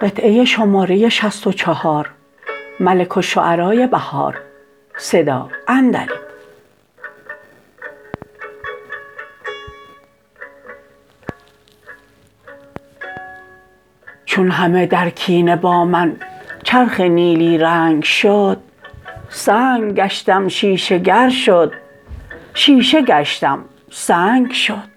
قطعه شماره 64 ملک و شعرای بهار صدا اندلی چون همه در کینه با من چرخ نیلی رنگ شد سنگ گشتم شیشه گر شد شیشه گشتم سنگ شد.